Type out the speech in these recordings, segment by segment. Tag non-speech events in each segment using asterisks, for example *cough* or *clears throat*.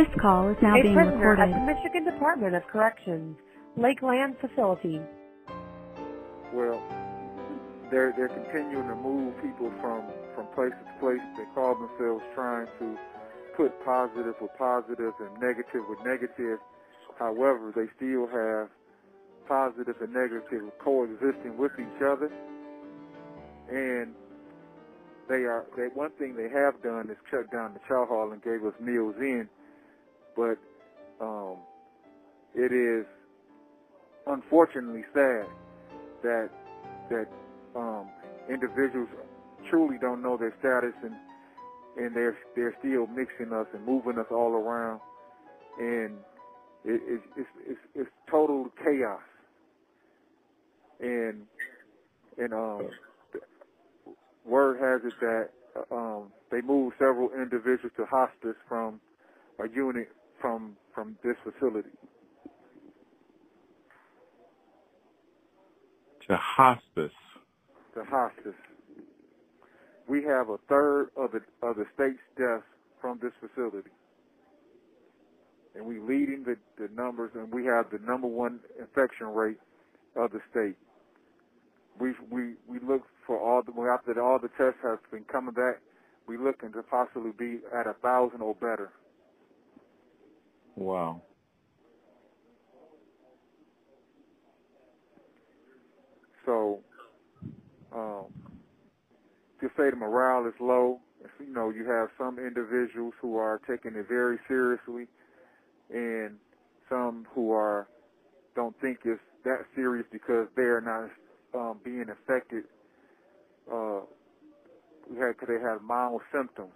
This call is now a being prisoner recorded. at the Michigan Department of Corrections, Lakeland facility. Well, they're they're continuing to move people from from place to place. They call themselves trying to put positive with positive and negative with negative. However, they still have positive and negative coexisting with each other. And they are they one thing they have done is shut down the chow hall and gave us meals in, but um, it is unfortunately sad that that um, individuals truly don't know their status and and they're they're still mixing us and moving us all around, and it, it, it's it's it's total chaos. And and um, word has it that uh, um, they moved several individuals to hospice from a unit from from this facility. To hospice. to hospice. We have a third of the of the state's deaths from this facility, and we leading the, the numbers, and we have the number one infection rate of the state. We we we look for all the after all the tests have been coming back, we looking to possibly be at a thousand or better. Wow. So, um, to say the morale is low, you know, you have some individuals who are taking it very seriously, and some who are don't think it's that serious because they're not um, being affected. Uh, because they have mild symptoms,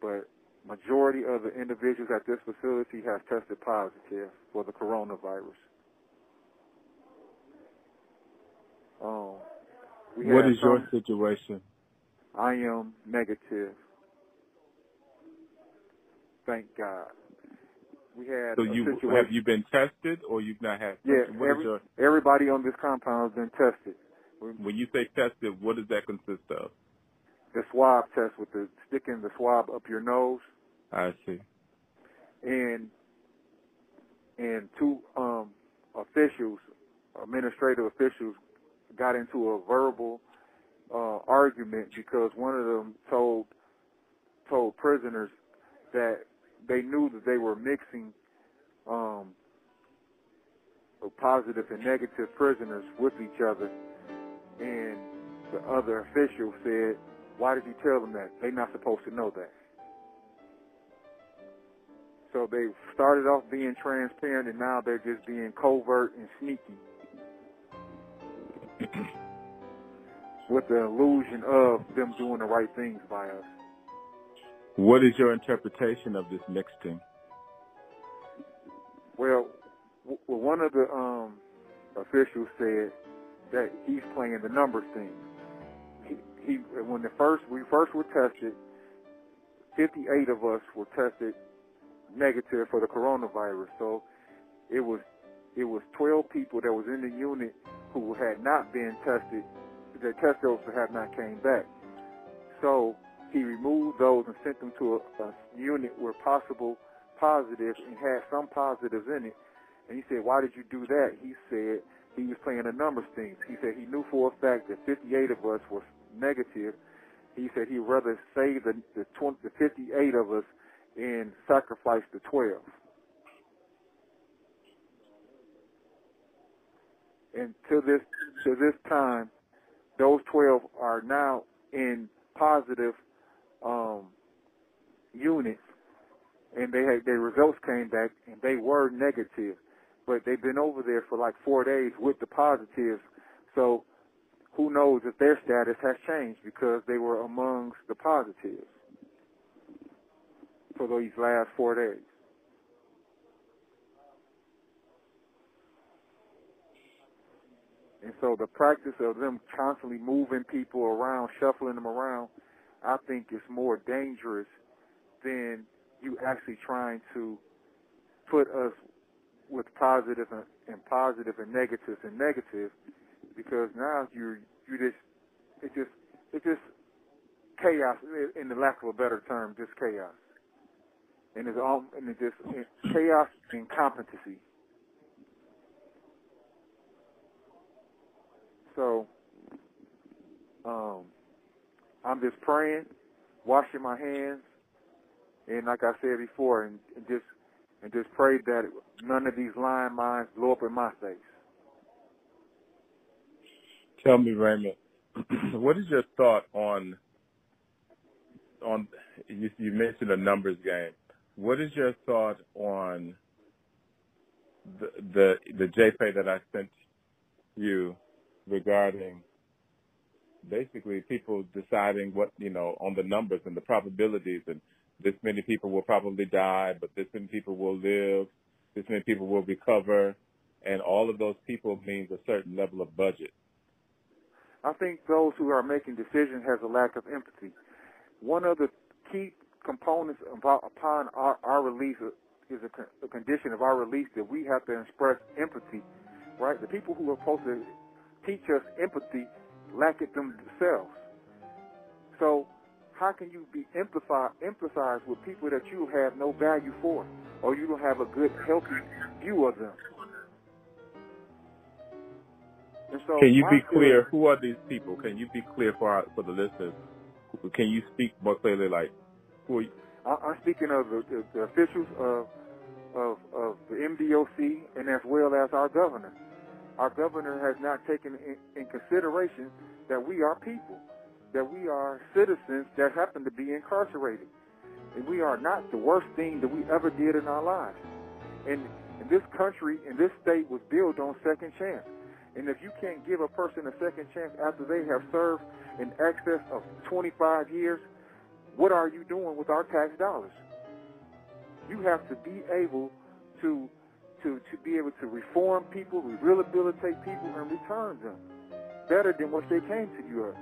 but majority of the individuals at this facility have tested positive for the coronavirus. Um, we What have your situation? I am negative. Thank God. We had So you situation. have you been tested or you've not had? yeah, What is every, your, everybody on this compound has been tested. when you say tested, what does that consist of? The swab test with the sticking the swab up your nose, I see. and and two um, officials, administrative officials, got into a verbal uh, argument because one of them told told prisoners that they knew that they were mixing um, positive and negative prisoners with each other, and the other official said, "Why did you tell them that? They're not supposed to know that." So they started off being transparent, and now they're just being covert and sneaky. *clears throat* with the illusion of them doing the right things by us. What is your interpretation of this mixing? Well, w- well one of the um, officials said that he's playing the numbers thing. He, he when the first we first were tested, 58 of us were tested negative for the coronavirus. So it was it was 12 people that was in the unit who had not been tested. Their test results have not came back. So he removed those and sent them to a, a unit where possible positives positive and had some positives in it. And he said, why did you do that? He said he was playing the numbers things. He said he knew for a fact that 58 of us were negative. He said he'd rather save the, the, 20, the 58 of us and sacrifice the 12. And to this to this time, those 12 are now in positive um, units, and they had their results came back, and they were negative, but they've been over there for like four days with the positives. So who knows if their status has changed because they were amongst the positives for these last four days. And so the practice of them constantly moving people around, shuffling them around, I think is more dangerous than you actually trying to put us with positive and, and positive and negatives and negative because now you you just it just it's just chaos in the lack of a better term, just chaos. And it's all and it's just it's chaos and incompetency. So, um, I'm just praying, washing my hands, and like I said before, and, and just and just pray that none of these lying minds blow up in my face. Tell me, Raymond, *clears throat* what is your thought on on you, you mentioned a numbers game. What is your thought on the the the JPay that I sent you regarding basically people deciding what you know on the numbers and the probabilities and this many people will probably die, but this many people will live, this many people will recover, and all of those people means a certain level of budget. I think those who are making decisions has a lack of empathy. One of the key components about, upon our, our release is a, a condition of our release that we have to express empathy, right? The people who are supposed to teach us empathy lack it themselves. So how can you be empathize, empathize with people that you have no value for or you don't have a good, healthy view of them? So can you be clear? Who are these people? Can you be clear for our, for the listeners? Can you speak more clearly? Like, who are? I'm speaking of the, the, the officials of, of of the MDOC and as well as our governor. Our governor has not taken in, in consideration that we are people, that we are citizens that happen to be incarcerated, and we are not the worst thing that we ever did in our lives. And, and this country and this state was built on second chance. And if you can't give a person a second chance after they have served in excess of 25 years, what are you doing with our tax dollars? You have to be able to to to be able to reform people, rehabilitate people, and return them better than what they came to you.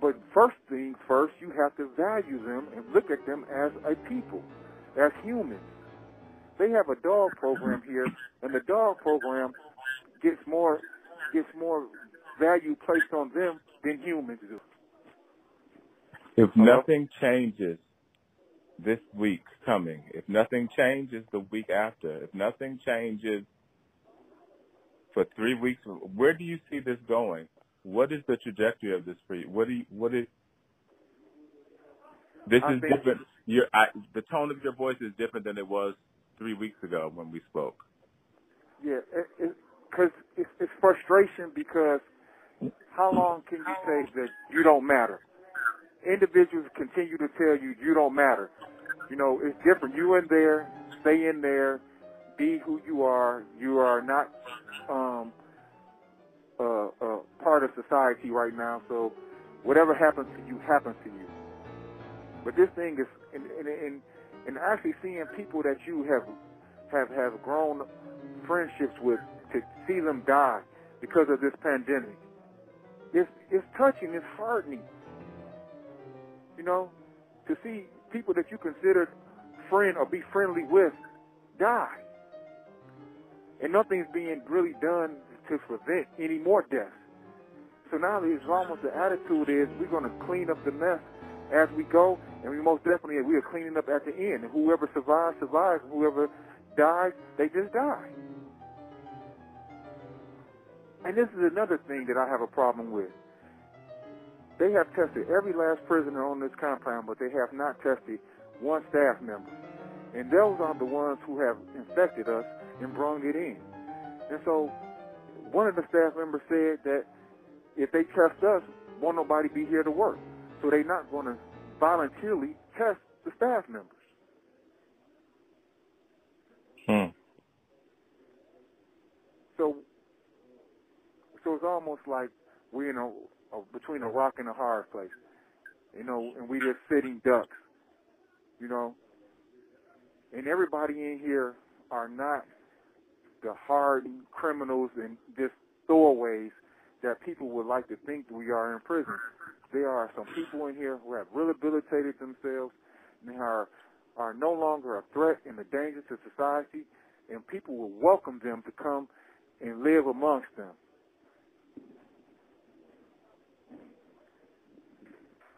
But first thing first, you have to value them and look at them as a people, as humans. They have a dog program here, and the dog program gets more gets more value placed on them than humans do. If Hello? nothing changes this week coming, if nothing changes the week after, if nothing changes for three weeks, where do you see this going? What is the trajectory of this for you? What do you, what is, this I is different. Your, I, the tone of your voice is different than it was three weeks ago when we spoke. Yeah, because it, it, it's, it's frustration because how long can you say that you don't matter? Individuals continue to tell you you don't matter. You know, it's different. You in there, stay in there, be who you are. You are not um, part of society right now. So whatever happens to you happens to you. But this thing is, and, and, and, and actually seeing people that you have have have grown friendships with to see them die because of this pandemic. It's it's touching. It's heartening. You know, to see people that you considered friend or be friendly with die, and nothing's being really done to prevent any more deaths. So now it's almost the attitude is we're going to clean up the mess as we go, and we most definitely we are cleaning up at the end. Whoever survives survives, whoever dies, they just die. And this is another thing that I have a problem with. They have tested every last prisoner on this compound, but they have not tested one staff member. And those are the ones who have infected us and brought it in. And so one of the staff members said that if they test us, won't nobody be here to work. So they're not going to voluntarily test the staff members. Hmm. So, so it's almost like we're in a between a rock and a hard place, you know, and we just sitting ducks, you know. And everybody in here are not the hardened criminals and just throwaways that people would like to think we are in prison. There are some people in here who have rehabilitated themselves and are are no longer a threat and a danger to society, and people will welcome them to come and live amongst them.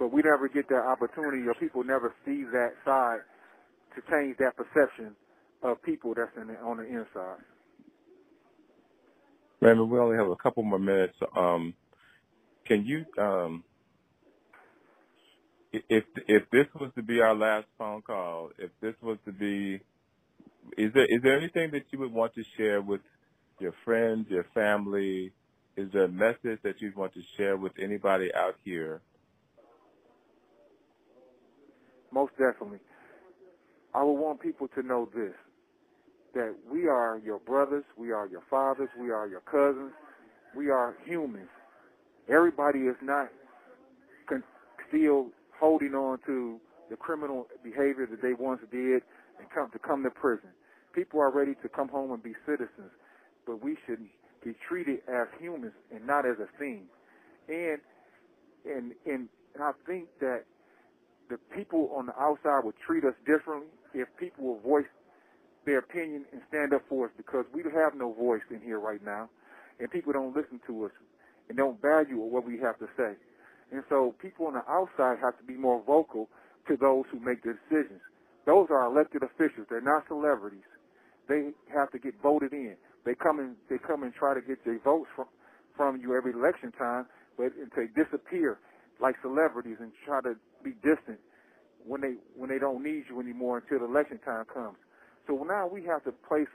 But we never get that opportunity, or people never see that side to change that perception of people that's in the, on the inside. Raymond, we only have a couple more minutes. Um, can you, um, if if this was to be our last phone call, if this was to be, is there is there anything that you would want to share with your friends, your family? Is there a message that you'd want to share with anybody out here? Most definitely. I would want people to know this that we are your brothers, we are your fathers, we are your cousins, we are humans. Everybody is not con- still holding on to the criminal behavior that they once did and come to come to prison. People are ready to come home and be citizens, but we should be treated as humans and not as a thing. And and and I think that the people on the outside would treat us differently if people will voice their opinion and stand up for us because we have no voice in here right now, and people don't listen to us and don't value what we have to say. And so people on the outside have to be more vocal to those who make the decisions. Those are elected officials. They're not celebrities. They have to get voted in. They come and they come and try to get their votes from from you every election time, but they disappear like celebrities and try to be distant when they when they don't need you anymore until the election time comes. So now we have to place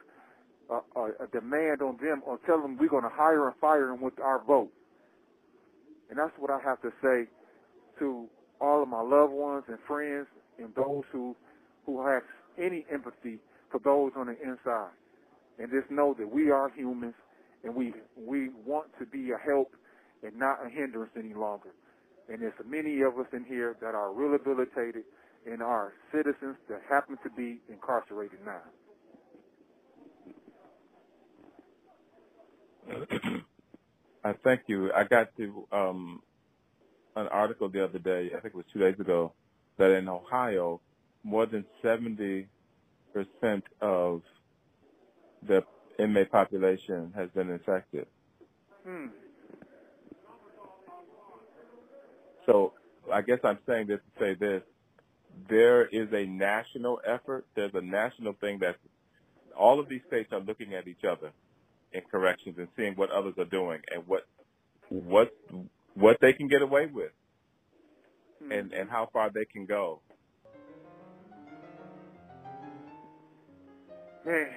a, a, a demand on them or tell them we're going to hire and fire them with our vote. And that's what I have to say to all of my loved ones and friends and those who who have any empathy for those on the inside. And just know that we are humans and we we want to be a help and not a hindrance any longer. And there's many of us in here that are rehabilitated and are citizens that happen to be incarcerated now. I *clears throat* thank you. I got to um, an article the other day, I think it was two days ago, that in Ohio, more than 70% of the inmate population has been infected. Hmm. So I guess I'm saying this to say this. There is a national effort. There's a national thing that all of these states are looking at each other in corrections and seeing what others are doing and what what what they can get away with Hmm. and and how far they can go. Man,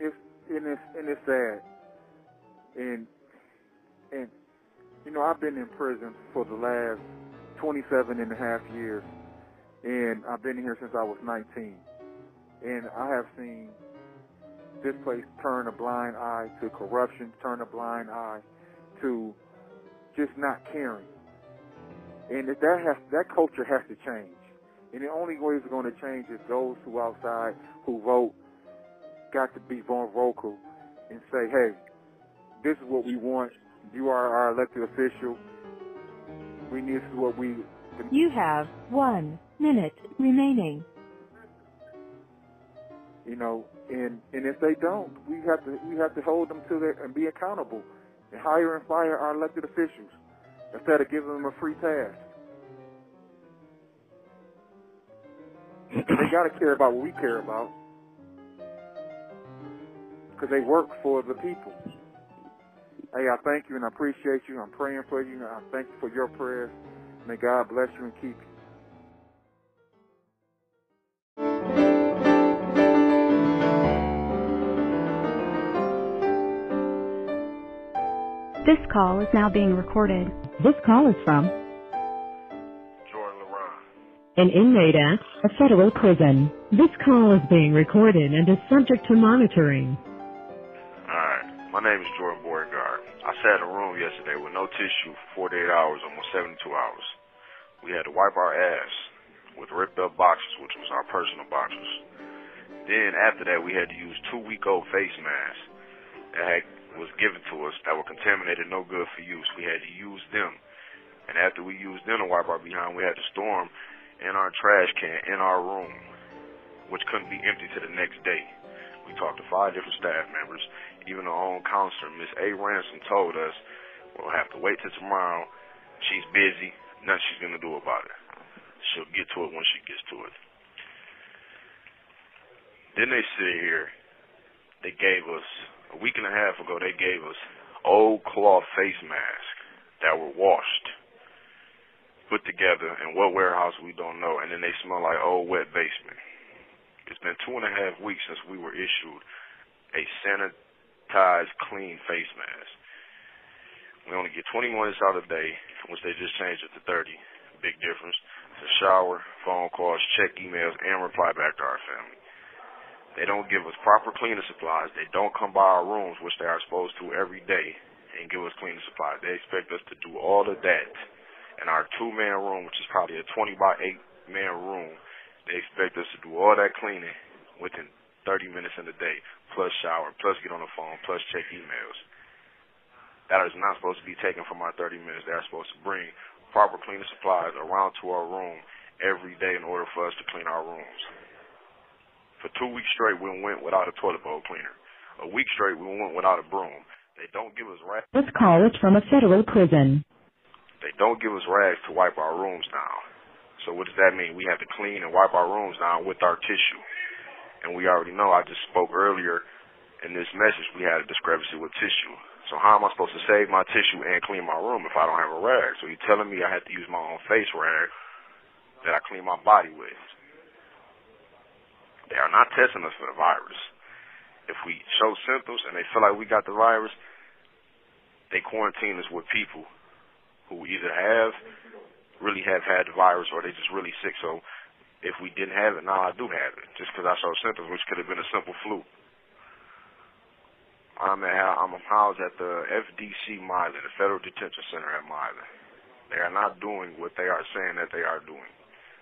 it's and it's and it's sad. And and you know, I've been in prison for the last 27 and a half years, and I've been here since I was 19. And I have seen this place turn a blind eye to corruption, turn a blind eye to just not caring. And that has that culture has to change. And the only way it's going to change is those who outside who vote got to be more vocal and say, hey, this is what we want. You are our elected official. We need this is what we. You have one minute remaining. You know, and and if they don't, we have to we have to hold them to their and be accountable, and hire and fire our elected officials instead of giving them a free pass. they got to care about what we care about because they work for the people. Hey, I thank you and I appreciate you. I'm praying for you. I thank you for your prayers. May God bless you and keep you. This call is now being recorded. This call is from Jordan LaRon. an inmate at a federal prison. This call is being recorded and is subject to monitoring. My name is Jordan Beauregard. I sat in a room yesterday with no tissue for 48 hours, almost 72 hours. We had to wipe our ass with ripped up boxes, which was our personal boxes. Then after that, we had to use two week old face masks that had, was given to us that were contaminated, no good for use. We had to use them. And after we used them to wipe our behind, we had to store them in our trash can in our room, which couldn't be empty to the next day. We talked to five different staff members. Even our own counselor, Miss A. Ransom, told us we'll have to wait till tomorrow. She's busy. Nothing she's gonna do about it. She'll get to it when she gets to it. Then they sit here. They gave us a week and a half ago. They gave us old cloth face masks that were washed, put together in what warehouse we don't know, and then they smell like old wet basement. It's been two and a half weeks since we were issued a sanitized, clean face mask. We only get 20 minutes out a day, which they just changed it to 30. Big difference. To shower, phone calls, check emails, and reply back to our family. They don't give us proper cleaning supplies. They don't come by our rooms, which they are supposed to every day, and give us cleaning supplies. They expect us to do all of that in our two-man room, which is probably a 20 by 8 man room. They expect us to do all that cleaning within 30 minutes in the day, plus shower, plus get on the phone, plus check emails. That is not supposed to be taken from our 30 minutes. They are supposed to bring proper cleaning supplies around to our room every day in order for us to clean our rooms. For two weeks straight, we went without a toilet bowl cleaner. A week straight, we went without a broom. They don't give us rags. This call is from a federal prison. They don't give us rags to wipe our rooms down. So what does that mean? We have to clean and wipe our rooms down with our tissue. And we already know, I just spoke earlier in this message, we had a discrepancy with tissue. So how am I supposed to save my tissue and clean my room if I don't have a rag? So you're telling me I have to use my own face rag that I clean my body with. They are not testing us for the virus. If we show symptoms and they feel like we got the virus, they quarantine us with people who either have, really have had the virus, or they just really sick. So if we didn't have it, now I do have it, just because I show symptoms, which could have been a simple flu. I'm at, I'm housed at the FDC Milan, the Federal Detention Center at Milan. They are not doing what they are saying that they are doing.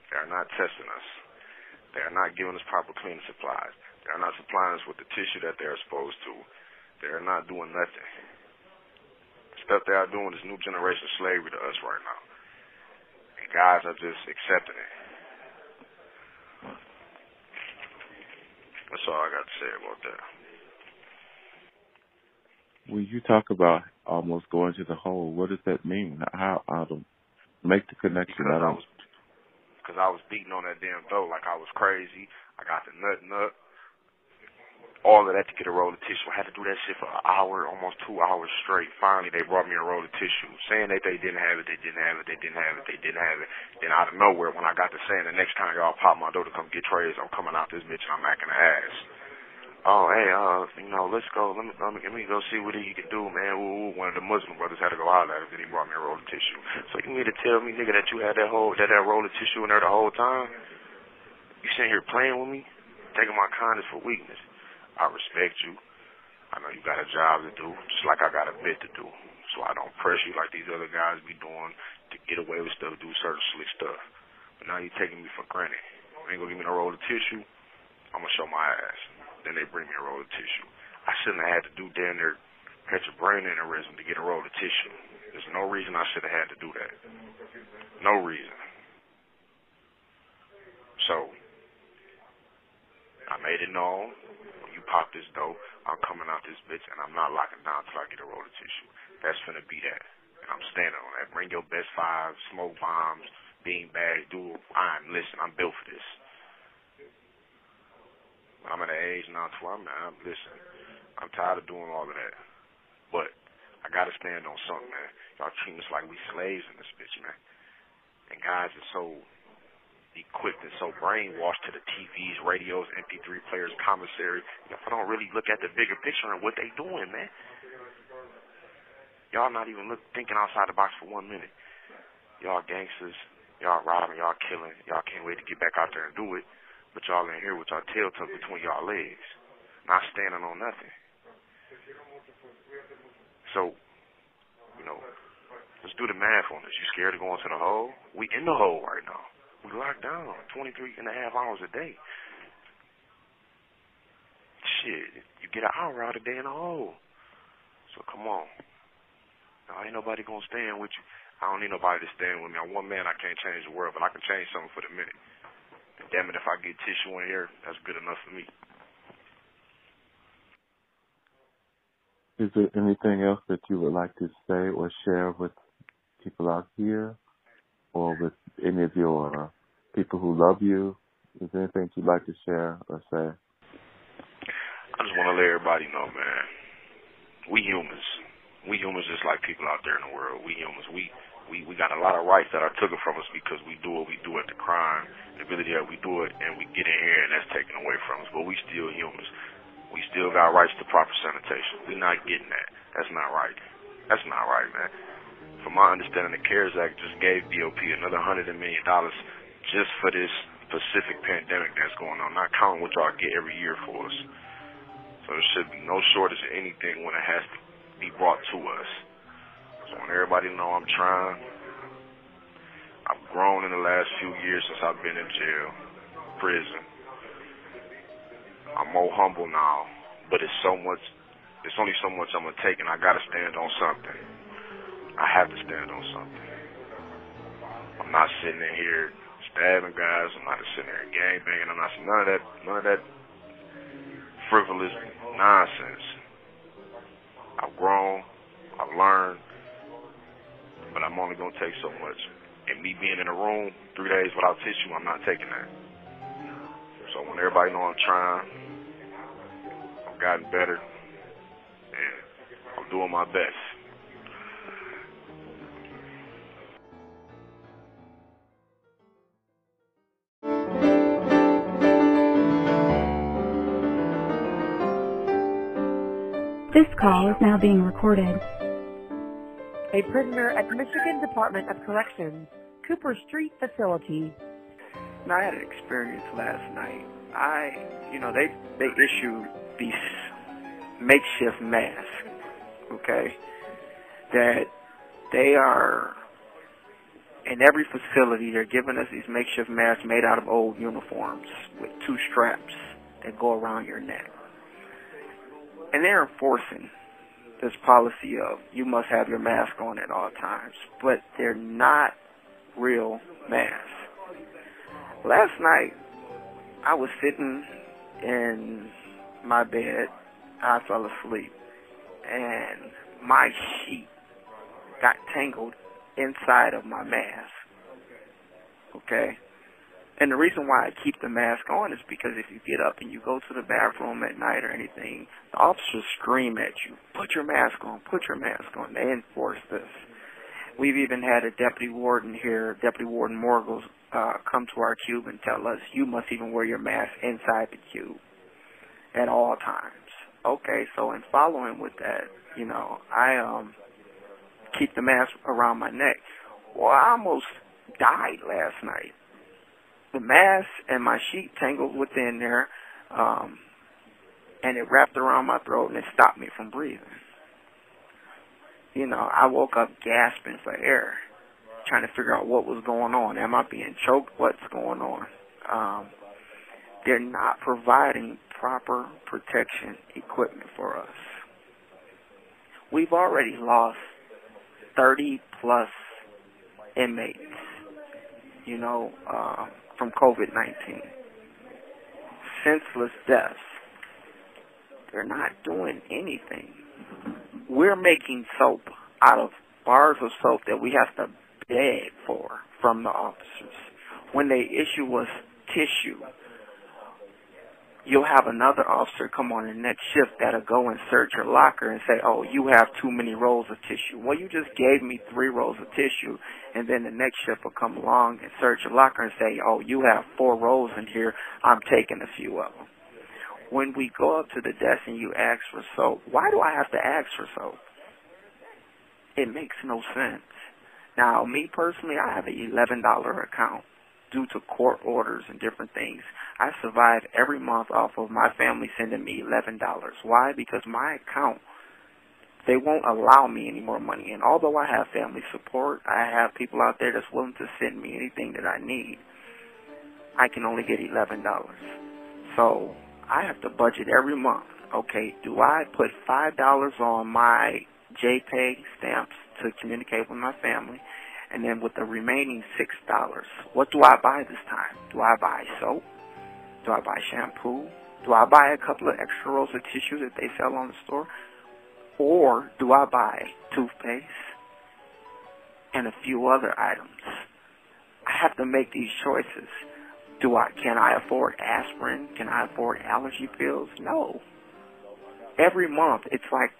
They are not testing us. They are not giving us proper cleaning supplies. They are not supplying us with the tissue that they are supposed to. They are not doing nothing. The stuff they are doing is new generation slavery to us right now. Guys are just accepting it. That's all I got to say about that. When you talk about almost going to the hole, what does that mean? How I don't make the connection. Because I don't. was because I was beating on that damn door like I was crazy. I got the nut nut. All of that to get a roll of tissue. I had to do that shit for an hour, almost two hours straight. Finally, they brought me a roll of tissue, saying that they didn't have it, they didn't have it, they didn't have it, they didn't have it. Then out of nowhere, when I got to saying the next time y'all pop my door to come get trays, I'm coming out this bitch and I'm acting ass. Oh, hey, uh, you know, let's go. Let me, let me, let me go see what you can do, man. Ooh, one of the Muslim brothers had to go holler at him, then he brought me a roll of tissue. So you mean to tell me, nigga, that you had that whole, that, that roll of tissue in there the whole time? You sitting here playing with me, taking my kindness for weakness. I respect you. I know you got a job to do, just like I got a bit to do. So I don't press you like these other guys be doing to get away with stuff, do certain slick stuff. But now you're taking me for granted. You ain't gonna give me no roll of tissue. I'm gonna show my ass. Then they bring me a roll of tissue. I shouldn't have had to do down there catch a brain aneurysm to get a roll of tissue. There's no reason I should have had to do that. No reason. So I made it known. Pop this dough, I'm coming out this bitch and I'm not locking down till I get a roll of tissue. That's finna be that. And I'm standing on that. Bring your best five, smoke bombs, bean bags, do I'm listen, I'm built for this. I'm at an age now to I'm, I'm listen. I'm tired of doing all of that. But I gotta stand on something, man. Y'all treat us like we slaves in this bitch, man. And guys are so equipped and so brainwashed to the TVs, radios, MP3 players, commissary. Y'all don't really look at the bigger picture and what they doing, man. Y'all not even look thinking outside the box for one minute. Y'all gangsters, y'all robbing, y'all killing, y'all can't wait to get back out there and do it. But y'all in here with y'all tail tucked between y'all legs, not standing on nothing. So, you know, let's do the math on this. You scared of going to the hole? We in the hole right now. We locked down 23 and a half hours a day. Shit, you get an hour out a day in the hole. So come on. Now, ain't nobody gonna stand with you. I don't need nobody to stand with me. I'm one man. I can't change the world, but I can change something for the minute. Damn it, if I get tissue in here, that's good enough for me. Is there anything else that you would like to say or share with people out here, or with any of your uh, people who love you? Is there anything you'd like to share or say? I just want to let everybody know, man. We humans. We humans just like people out there in the world. We humans. We we we got a lot of rights that are taken from us because we do what we do at the crime. The ability that we do it and we get in here and that's taken away from us. But we still humans. We still got rights to proper sanitation. We're not getting that. That's not right. That's not right, man. From my understanding, the CARES Act just gave BOP another hundred million dollars just for this specific pandemic that's going on, not counting what y'all get every year for us. So there should be no shortage of anything when it has to be brought to us. So want everybody to know I'm trying. I've grown in the last few years since I've been in jail, prison. I'm more humble now, but it's so much, it's only so much I'm gonna take and I gotta stand on something. I have to stand on something. I'm not sitting in here stabbing guys, I'm not sitting there gang banging, I'm not none of that, none of that frivolous nonsense. I've grown, I've learned, but I'm only gonna take so much. And me being in a room three days without tissue, I'm not taking that. So when everybody know I'm trying, I've gotten better, and I'm doing my best. This call is now being recorded. A prisoner at Michigan Department of Corrections, Cooper Street Facility. Now, I had an experience last night. I, you know, they they issue these makeshift masks, okay, that they are in every facility. They're giving us these makeshift masks made out of old uniforms with two straps that go around your neck, and they're enforcing this policy of you must have your mask on at all times, but they're not real masks. Last night, I was sitting in my bed. I fell asleep, and my sheet got tangled inside of my mask. Okay? And the reason why I keep the mask on is because if you get up and you go to the bathroom at night or anything, the officers scream at you, put your mask on, put your mask on. They enforce this. We've even had a deputy warden here, Deputy Warden Morgles, uh, come to our cube and tell us, you must even wear your mask inside the cube at all times. Okay, so in following with that, you know, I um keep the mask around my neck. Well, I almost died last night the mask and my sheet tangled within there, um, and it wrapped around my throat and it stopped me from breathing. You know, I woke up gasping for air, trying to figure out what was going on. Am I being choked? What's going on? Um, they're not providing proper protection equipment for us. We've already lost 30 plus inmates, you know, uh, from COVID-19. Senseless deaths. They're not doing anything. We're making soap out of bars of soap that we have to beg for from the officers. When they issue us tissue, you'll have another officer come on the next shift that'll go and search your locker and say, oh, you have too many rolls of tissue. Well, you just gave me three rolls of tissue, and then the next shift will come along and search your locker and say, oh, you have four rolls in here. I'm taking a few of them. When we go up to the desk and you ask for soap, why do I have to ask for soap? It makes no sense. Now, me personally, I have an $11 account due to court orders and different things. I survive every month off of my family sending me $11. Why? Because my account, they won't allow me any more money. And although I have family support, I have people out there that's willing to send me anything that I need. I can only get $11. So I have to budget every month. Okay, do I put $5 on my JPay stamps to communicate with my family? And then with the remaining six dollars, what do I buy this time? Do I buy soap? Do I buy shampoo? Do I buy a couple of extra rolls of tissue that they sell on the store? Or do I buy toothpaste and a few other items? I have to make these choices. Do I can I afford aspirin? Can I afford allergy pills? No. Every month it's like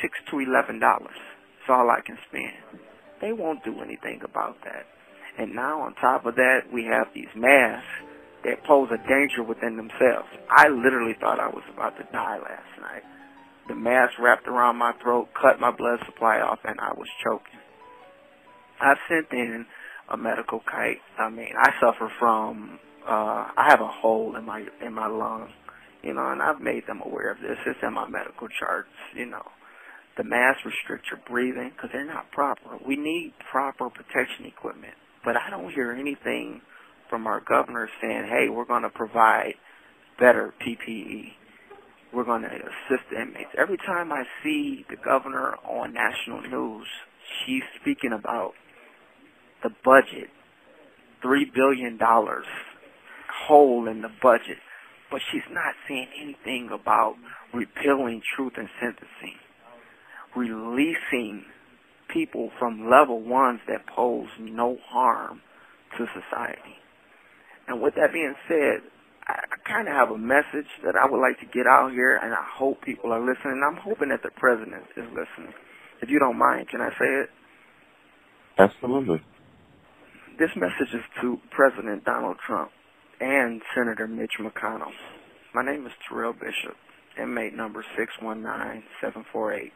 six to eleven dollars. That's all I can spend. They won't do anything about that. And now on top of that, we have these masks that pose a danger within themselves. I literally thought I was about to die last night. The mask wrapped around my throat, cut my blood supply off, and I was choking. I've sent in a medical kite. I mean, I suffer from, uh, I have a hole in my, in my lung, you know, and I've made them aware of this. It's in my medical charts, you know. The masks restrict your breathing because they're not proper. We need proper protection equipment. But I don't hear anything from our governor saying, hey, we're going to provide better PPE. We're going to assist the inmates. Every time I see the governor on national news, she's speaking about the budget, $3 billion hole in the budget, but she's not saying anything about repealing truth and sentencing, releasing people from level ones that pose no harm to society. And with that being said, I, I kind of have a message that I would like to get out here, and I hope people are listening. I'm hoping that the president is listening. If you don't mind, can I say it? Absolutely. This message is to President Donald Trump and Senator Mitch McConnell. My name is Terrell Bishop, inmate number 619748.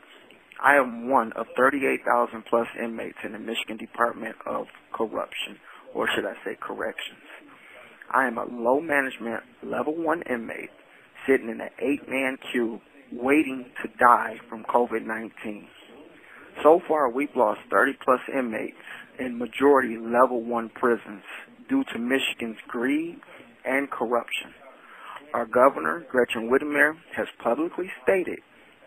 I am one of 38,000 plus inmates in the Michigan Department of Corruption, or should I say corrections. I am a low management level one inmate sitting in an eight man queue waiting to die from COVID-19. So far, we've lost 30 plus inmates in majority level one prisons due to Michigan's greed and corruption. Our governor, Gretchen Whitmer, has publicly stated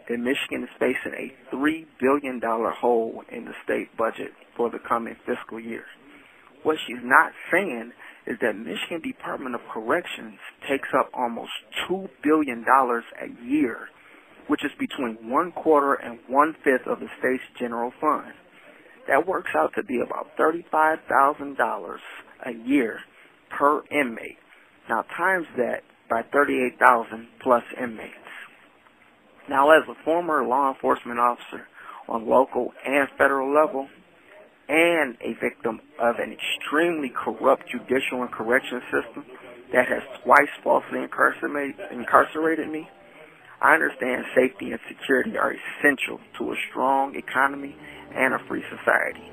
that Michigan is facing a $3 billion hole in the state budget for the coming fiscal year. What she's not saying is that Michigan Department of Corrections takes up almost $2 billion a year, which is between one quarter and one fifth of the state's general fund. That works out to be about $35,000 a year per inmate. Now times that by 38,000 plus inmates. Now, as a former law enforcement officer on local and federal level, and a victim of an extremely corrupt judicial and correction system that has twice falsely incarcerated me, I understand safety and security are essential to a strong economy and a free society.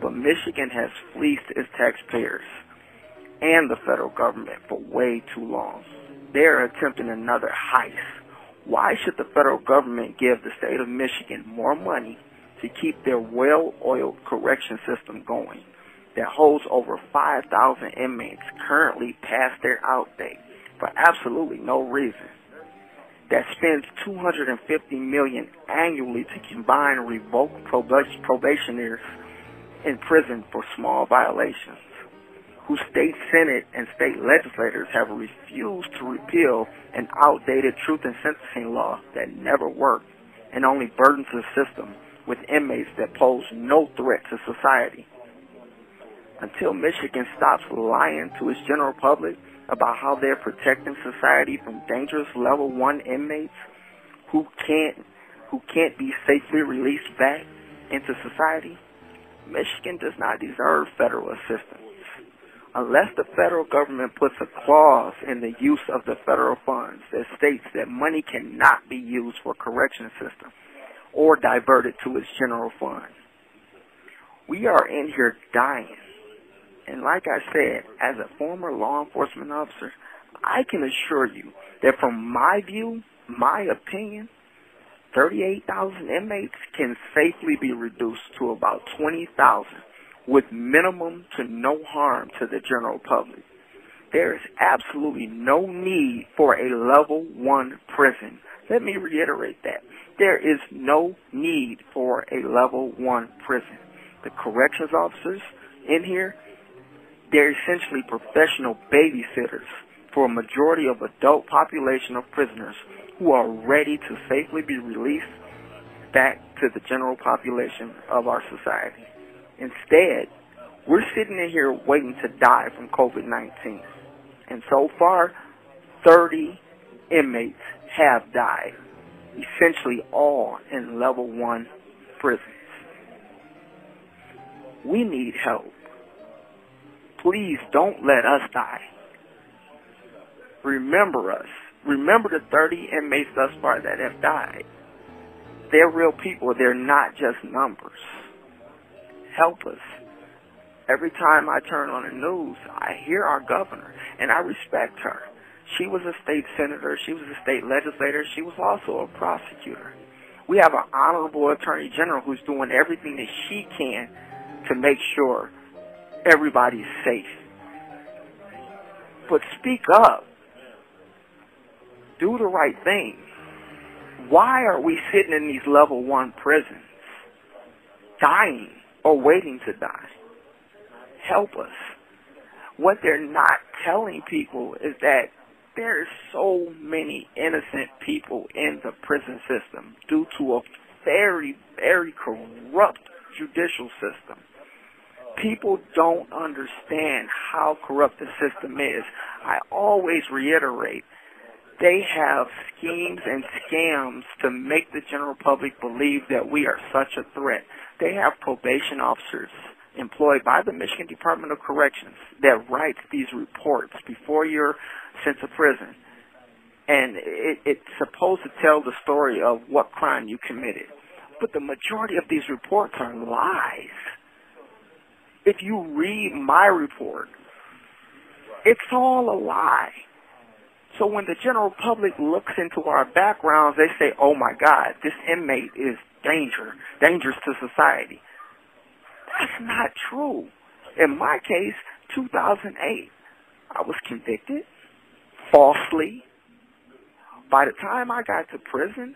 But Michigan has fleeced its taxpayers and the federal government for way too long. They're attempting another heist why should the federal government give the state of Michigan more money to keep their well-oiled correction system going that holds over 5,000 inmates currently past their out date for absolutely no reason? That spends 250 million annually to combine revoked probationers in prison for small violations whose state senate and state legislators have refused to repeal an outdated truth and sentencing law that never worked and only burdens the system with inmates that pose no threat to society. Until Michigan stops lying to its general public about how they're protecting society from dangerous level one inmates who can't who can't be safely released back into society, Michigan does not deserve federal assistance unless the federal government puts a clause in the use of the federal funds that states that money cannot be used for correction system or diverted to its general fund. We are in here dying. And like I said, as a former law enforcement officer, I can assure you that from my view, my opinion, 38,000 inmates can safely be reduced to about 20,000 with minimum to no harm to the general public. There is absolutely no need for a level one prison. Let me reiterate that. There is no need for a level one prison. The corrections officers in here, they're essentially professional babysitters for a majority of adult population of prisoners who are ready to safely be released back to the general population of our society. Instead, We're sitting in here waiting to die from COVID-19. And so far, 30 inmates have died, essentially all in level one prisons. We need help. Please don't let us die. Remember us. Remember the 30 inmates thus far that have died. They're real people. They're not just numbers. Help us. Every time I turn on the news, I hear our governor, and I respect her. She was a state senator. She was a state legislator. She was also a prosecutor. We have an honorable attorney general who's doing everything that she can to make sure everybody's safe. But speak up. Do the right thing. Why are we sitting in these level one prisons, dying or waiting to die? Help us. What they're not telling people is that there are so many innocent people in the prison system due to a very, very corrupt judicial system. People don't understand how corrupt the system is. I always reiterate, they have schemes and scams to make the general public believe that we are such a threat. They have probation officers employed by the Michigan Department of Corrections that writes these reports before you're sent to prison. And it, it's supposed to tell the story of what crime you committed. But the majority of these reports are lies. If you read my report, it's all a lie. So when the general public looks into our backgrounds, they say, oh my God, this inmate is danger, dangerous to society. That's not true. In my case, 2008, I was convicted falsely. By the time I got to prison,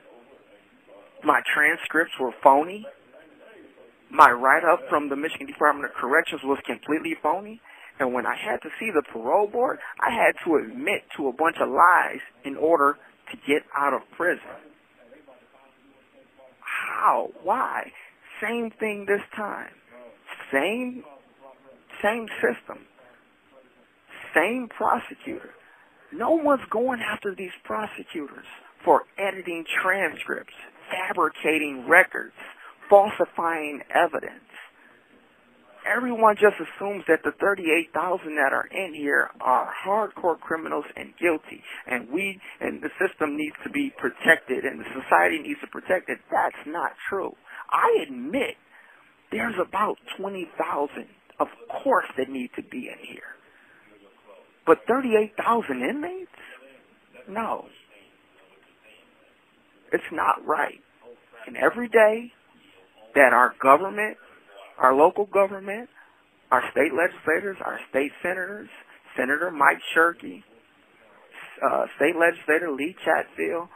my transcripts were phony. My write-up from the Michigan Department of Corrections was completely phony. And when I had to see the parole board, I had to admit to a bunch of lies in order to get out of prison. How? Why? Same thing this time. Same, same system. Same prosecutor. No one's going after these prosecutors for editing transcripts, fabricating records, falsifying evidence. Everyone just assumes that the 38,000 that are in here are hardcore criminals and guilty, and we and the system needs to be protected, and the society needs to protect it. That's not true. I admit there's about 20,000, of course, that need to be in here. But 38,000 inmates? No. It's not right. And every day that our government, our local government, our state legislators, our state senators, Senator Mike Shirkey, uh, state legislator Lee Chatfield,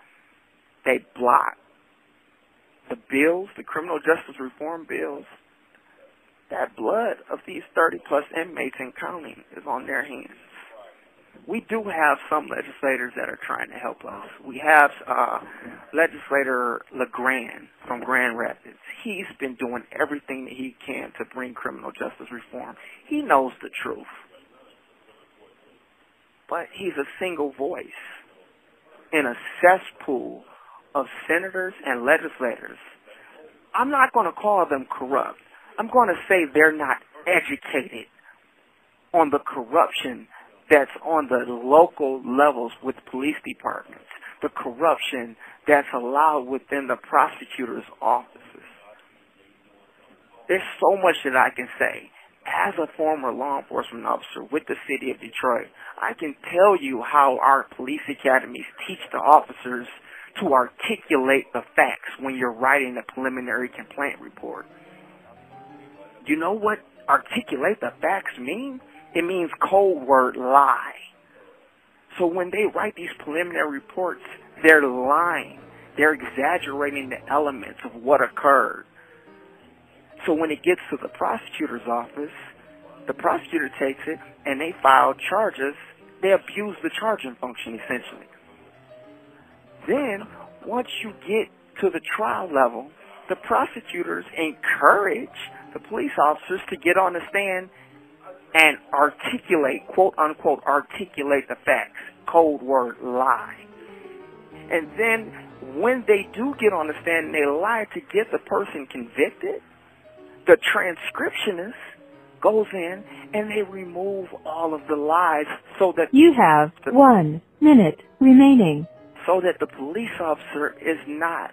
they block the bills, the criminal justice reform bills. That blood of these 30 plus inmates and counting is on their hands we do have some legislators that are trying to help us. We have uh, legislator LaGrand from Grand Rapids. He's been doing everything that he can to bring criminal justice reform. He knows the truth. But he's a single voice in a cesspool of senators and legislators. I'm not going to call them corrupt. I'm going to say they're not educated on the corruption that's on the local levels with police departments, the corruption that's allowed within the prosecutor's offices. There's so much that I can say. As a former law enforcement officer with the city of Detroit, I can tell you how our police academies teach the officers to articulate the facts when you're writing a preliminary complaint report. You know what articulate the facts mean? It means cold word lie. So when they write these preliminary reports, they're lying. They're exaggerating the elements of what occurred. So when it gets to the prosecutor's office, the prosecutor takes it and they file charges. They abuse the charging function essentially. Then, once you get to the trial level, the prosecutors encourage the police officers to get on the stand and articulate, quote unquote, articulate the facts. Code word lie. And then when they do get on the stand and they lie to get the person convicted, the transcriptionist goes in and they remove all of the lies so that You have one minute remaining. so that the police officer is not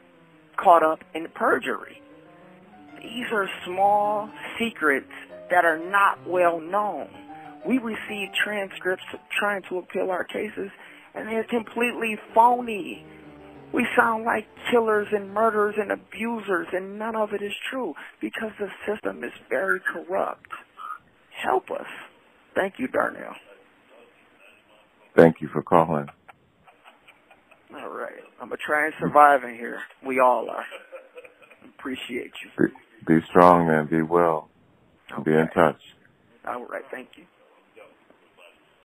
caught up in perjury. These are small secrets that are not well known. We receive transcripts trying to appeal our cases and they're completely phony. We sound like killers and murderers and abusers and none of it is true because the system is very corrupt. Help us. Thank you, Darnell. Thank you for calling. All right. I'm going to try and survive in here. We all are. Appreciate you. Be, be strong, man. Be well. I'll be in touch. All right. Thank you.